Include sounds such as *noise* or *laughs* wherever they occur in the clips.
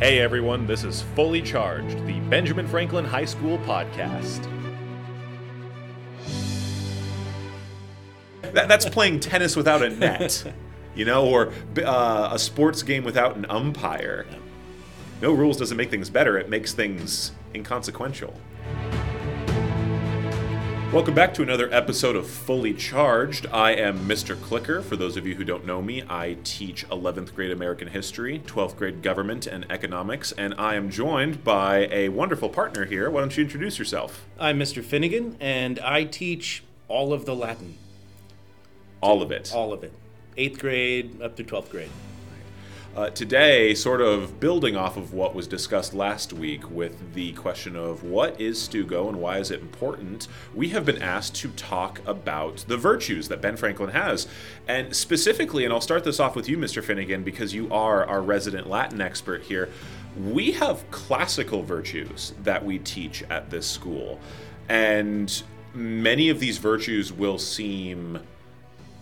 Hey everyone, this is Fully Charged, the Benjamin Franklin High School podcast. That, that's playing tennis without a net, *laughs* you know, or uh, a sports game without an umpire. No rules doesn't make things better, it makes things inconsequential. Welcome back to another episode of Fully Charged. I am Mr. Klicker. For those of you who don't know me, I teach 11th grade American history, 12th grade government and economics, and I am joined by a wonderful partner here. Why don't you introduce yourself? I'm Mr. Finnegan, and I teach all of the Latin. All of it. All of it. Eighth grade up to 12th grade. Uh, today, sort of building off of what was discussed last week with the question of what is Stugo and why is it important, we have been asked to talk about the virtues that Ben Franklin has. And specifically, and I'll start this off with you, Mr. Finnegan, because you are our resident Latin expert here, we have classical virtues that we teach at this school. And many of these virtues will seem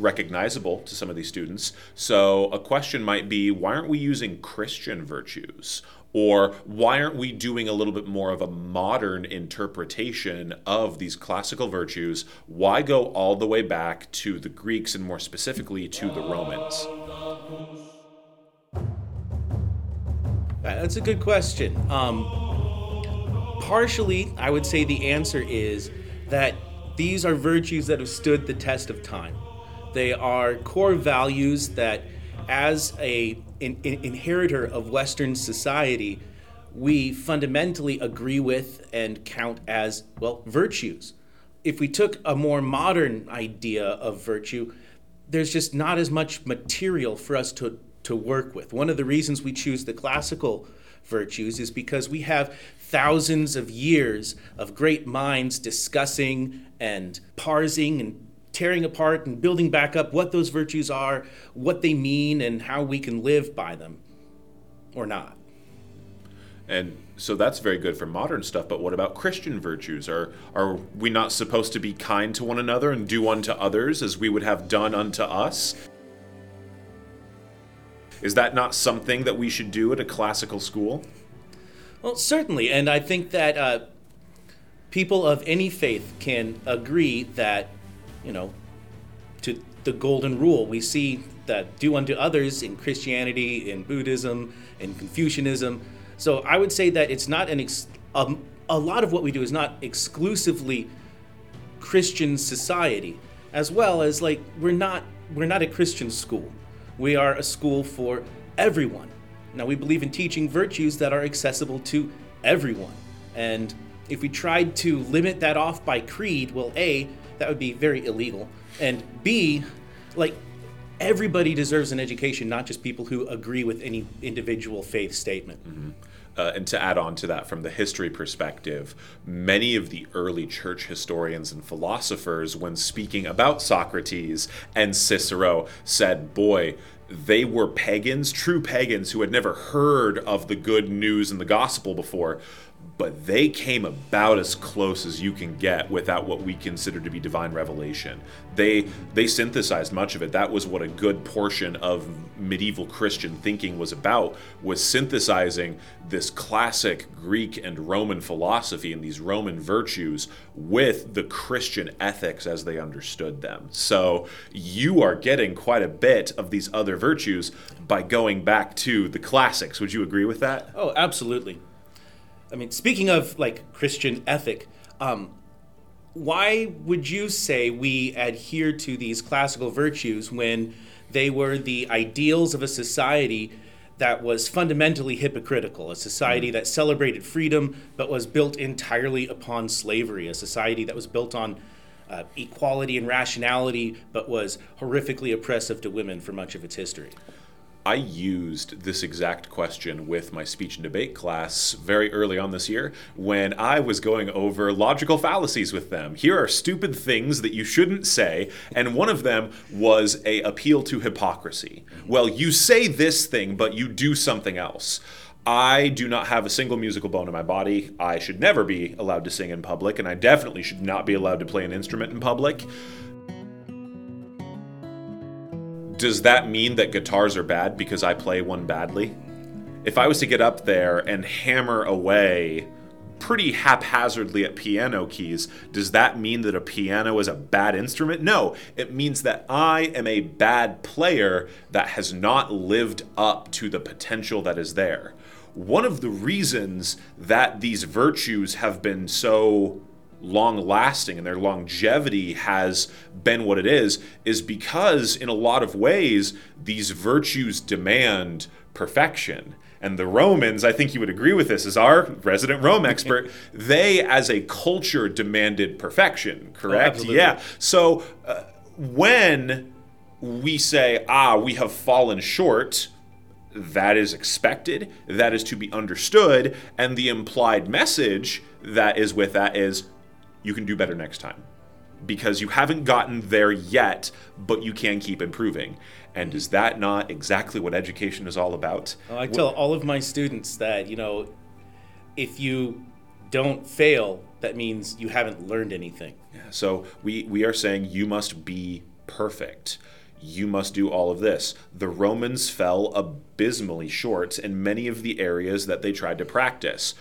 recognizable to some of these students. So a question might be why aren't we using Christian virtues? Or why aren't we doing a little bit more of a modern interpretation of these classical virtues? Why go all the way back to the Greeks and more specifically to the Romans? That's a good question. Um, partially, I would say the answer is that these are virtues that have stood the test of time. They are core values that, as a in, inheritor of Western society, we fundamentally agree with and count as well virtues. If we took a more modern idea of virtue, there's just not as much material for us to, to work with. One of the reasons we choose the classical virtues is because we have thousands of years of great minds discussing and parsing and tearing apart and building back up what those virtues are, what they mean, and how we can live by them or not. And so that's very good for modern stuff, but what about Christian virtues? Are are we not supposed to be kind to one another and do unto others as we would have done unto us? Is that not something that we should do at a classical school? Well, certainly, and I think that uh, people of any faith can agree that you know, to the golden rule. We see that do unto others in Christianity, in Buddhism, in Confucianism. So I would say that it's not an ex- um, a lot of what we do is not exclusively Christian society, as well as like we're not we're not a Christian school. We are a school for everyone. Now we believe in teaching virtues that are accessible to everyone. And if we tried to limit that off by creed, well, A, that would be very illegal. And B, like everybody deserves an education, not just people who agree with any individual faith statement. Mm-hmm. Uh, and to add on to that, from the history perspective, many of the early church historians and philosophers, when speaking about Socrates and Cicero, said, Boy, they were pagans, true pagans who had never heard of the good news and the gospel before but they came about as close as you can get without what we consider to be divine revelation. They they synthesized much of it. That was what a good portion of medieval Christian thinking was about was synthesizing this classic Greek and Roman philosophy and these Roman virtues with the Christian ethics as they understood them. So you are getting quite a bit of these other virtues by going back to the classics. Would you agree with that? Oh, absolutely. I mean, speaking of like Christian ethic, um, why would you say we adhere to these classical virtues when they were the ideals of a society that was fundamentally hypocritical, a society mm. that celebrated freedom but was built entirely upon slavery, a society that was built on uh, equality and rationality but was horrifically oppressive to women for much of its history? I used this exact question with my speech and debate class very early on this year when I was going over logical fallacies with them. Here are stupid things that you shouldn't say, and one of them was a appeal to hypocrisy. Well, you say this thing, but you do something else. I do not have a single musical bone in my body. I should never be allowed to sing in public, and I definitely should not be allowed to play an instrument in public. Does that mean that guitars are bad because I play one badly? if I was to get up there and hammer away pretty haphazardly at piano keys, does that mean that a piano is a bad instrument? No, it means that I am a bad player that has not lived up to the potential that is there. One of the reasons that these virtues have been so long lasting and their longevity has been what it is is because in a lot of ways these virtues demand perfection and the Romans, I think you would agree with this, as our resident Rome *laughs* expert, they as a culture demanded perfection, correct? Oh, yeah. So uh, when we say, ah, we have fallen short, that is expected, that is to be understood, and the implied message that is with that is you can do better next time because you haven't gotten there yet, but you can keep improving. And is that not exactly what education is all about? Well, I tell all of my students that, you know, if you don't fail, that means you haven't learned anything. Yeah, so we, we are saying you must be perfect. You must do all of this. The Romans fell abysmally short in many of the areas that they tried to practice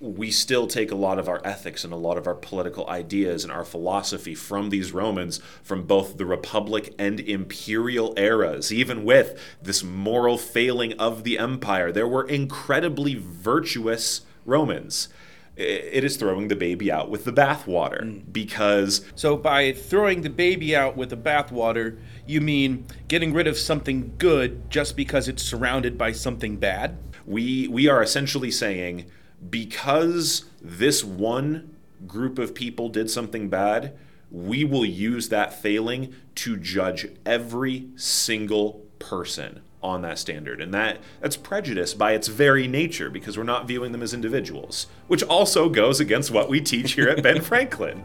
we still take a lot of our ethics and a lot of our political ideas and our philosophy from these Romans from both the Republic and imperial eras. Even with this moral failing of the empire, there were incredibly virtuous Romans. It is throwing the baby out with the bathwater mm. because. So, by throwing the baby out with the bathwater, you mean getting rid of something good just because it's surrounded by something bad? We, we are essentially saying because this one group of people did something bad, we will use that failing to judge every single person on that standard. And that that's prejudice by its very nature because we're not viewing them as individuals, which also goes against what we teach here at Ben *laughs* Franklin.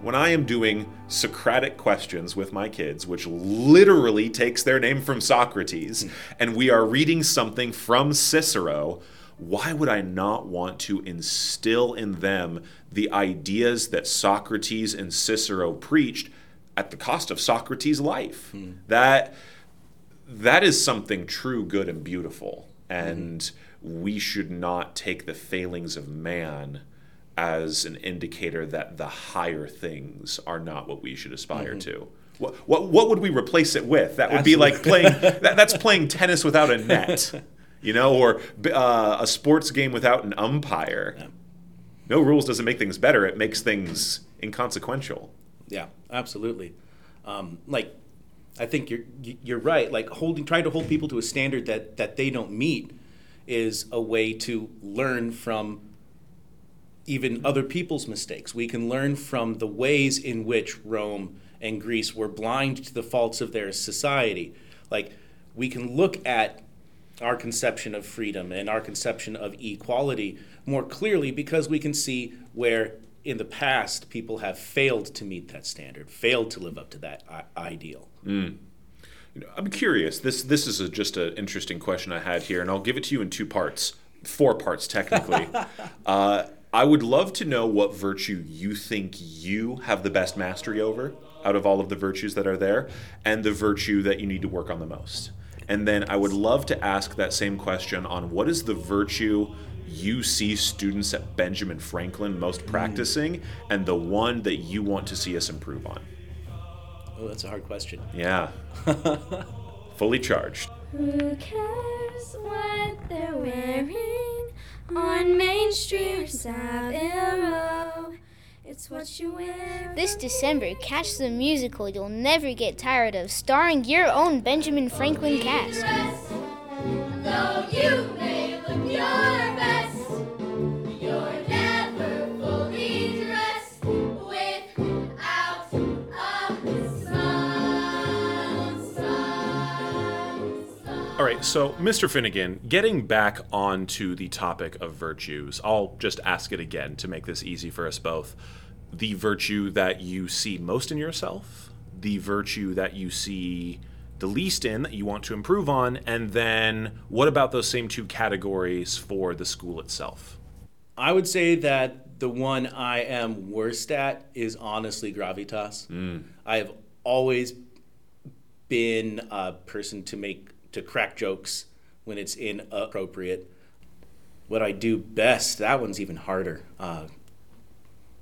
When I am doing Socratic questions with my kids, which literally takes their name from Socrates, hmm. and we are reading something from Cicero, why would I not want to instill in them the ideas that Socrates and Cicero preached at the cost of Socrates' life? Hmm. That that is something true, good, and beautiful. And mm-hmm. we should not take the failings of man as an indicator that the higher things are not what we should aspire mm-hmm. to. What, what, what would we replace it with? That would Absolutely. be like playing *laughs* that, that's playing tennis without a net. *laughs* you know, or uh, a sports game without an umpire. Yeah. No rules doesn't make things better; it makes things inconsequential. Yeah, absolutely. Um, like, I think you're you're right. Like holding, trying to hold people to a standard that that they don't meet is a way to learn from even other people's mistakes. We can learn from the ways in which Rome and Greece were blind to the faults of their society. Like we can look at our conception of freedom and our conception of equality more clearly because we can see where in the past people have failed to meet that standard, failed to live up to that I- ideal. Mm. You know, I'm curious. This this is a, just an interesting question I had here, and I'll give it to you in two parts, four parts technically. *laughs* uh, I would love to know what virtue you think you have the best mastery over out of all of the virtues that are there, and the virtue that you need to work on the most. And then I would love to ask that same question on what is the virtue you see students at Benjamin Franklin most practicing mm. and the one that you want to see us improve on? Oh, that's a hard question. Yeah. *laughs* Fully charged. Who cares what they're wearing on Main Street or Savile Row? It's what you wear. This December, catch the musical you'll never get tired of, starring your own Benjamin Franklin cast. So Mr. Finnegan, getting back onto the topic of virtues, I'll just ask it again to make this easy for us both the virtue that you see most in yourself, the virtue that you see the least in that you want to improve on, and then what about those same two categories for the school itself? I would say that the one I am worst at is honestly gravitas. Mm. I have always been a person to make to crack jokes when it's inappropriate. What I do best, that one's even harder. Uh,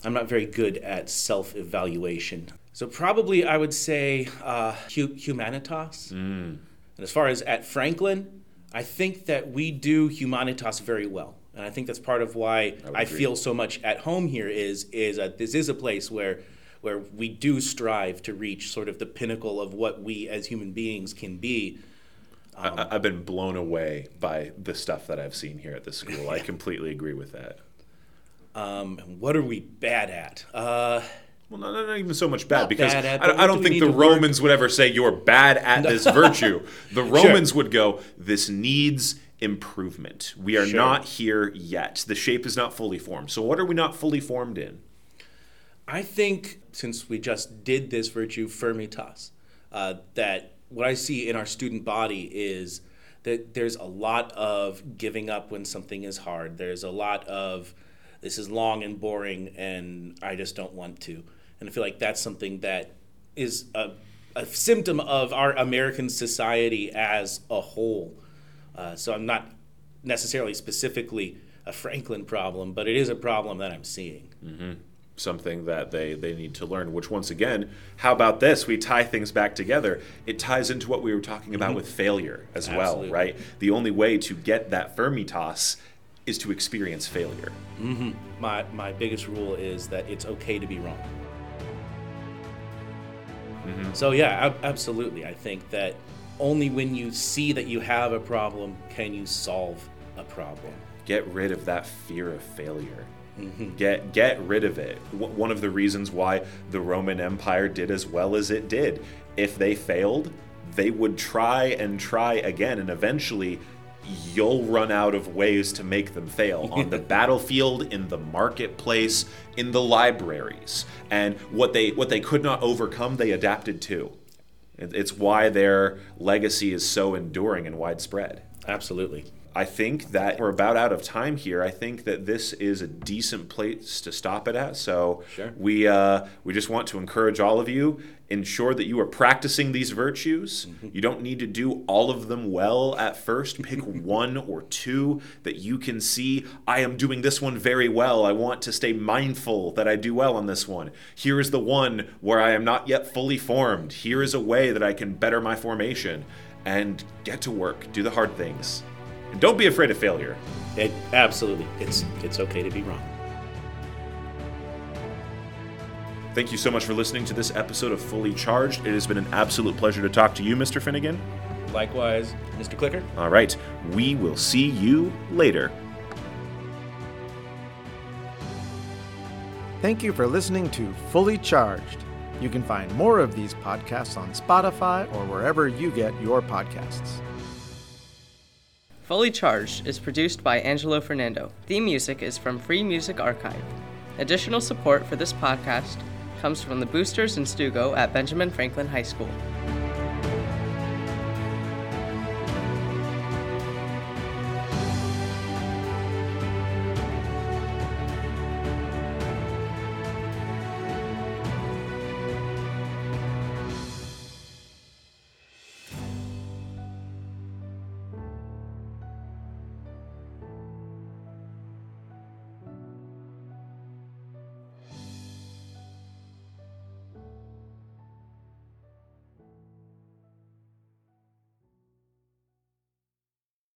I'm not very good at self evaluation. So, probably I would say uh, hu- humanitas. And as far as at Franklin, I think that we do humanitas very well. And I think that's part of why I, agree. feel so much at home here is, is that this is a place where, where we do strive to reach sort of the pinnacle of what we as human beings can be. I, I've been blown away by the stuff that I've seen here at the school. I completely agree with that. Um, what are we bad at? Uh, Well, not, not even so much bad because bad at, I, I don't do think the to work- Romans would ever say you're bad at this virtue. *laughs* The Romans would go, "This needs improvement. We are Sure. not here yet. The shape is not fully formed. So what are we not fully formed in?" I think since we just did this virtue firmitas, uh, that what I see in our student body is that there's a lot of giving up when something is hard. There's a lot of this is long and boring and I just don't want to. And I feel like that's something that is a, a symptom of our American society as a whole. Uh, so I'm not necessarily specifically a Franklin problem, but it is a problem that I'm seeing. Something that they, they need to learn. Which, once again, how about this? We tie things back together. It ties into what we were talking about mm-hmm. with failure as well, right? The only way to get that firmitas is to experience failure. Mm-hmm. my my biggest rule is that it's okay to be wrong. Mm-hmm. So yeah, ab- absolutely. I think that only when you see that you have a problem can you solve a problem. Get rid of that fear of failure. Mm-hmm. Get get rid of it. W- one of the reasons why the Roman Empire did as well as it did. If they failed, they would try and try again, and eventually, you'll run out of ways to make them fail on the *laughs* battlefield, in the marketplace, in the libraries. And what they what they could not overcome, they adapted to. It's why their legacy is so enduring and widespread. Absolutely. I think that we're about out of time here. I think that this is a decent place to stop it at. So Sure. we uh, we just want to encourage all of you. Ensure that you are practicing these virtues. You don't need to do all of them well at first. Pick *laughs* one or two that you can see. I am doing this one very well. I want to stay mindful that I do well on this one. Here is the one where I am not yet fully formed. Here is a way that I can better my formation. And get to work. Do the hard things. And don't be afraid of failure. It, absolutely. It's it's okay to be wrong. Thank you so much for listening to this episode of Fully Charged. It has been an absolute pleasure to talk to you, Mr. Finnegan. Likewise, Mr. Klicker. All right, we will see you later. Thank you for listening to Fully Charged. You can find more of these podcasts on Spotify or wherever you get your podcasts. Fully Charged is produced by Angelo Fernando. Theme music is from Free Music Archive. Additional support for this podcast comes from the boosters and Stugo at Benjamin Franklin High School.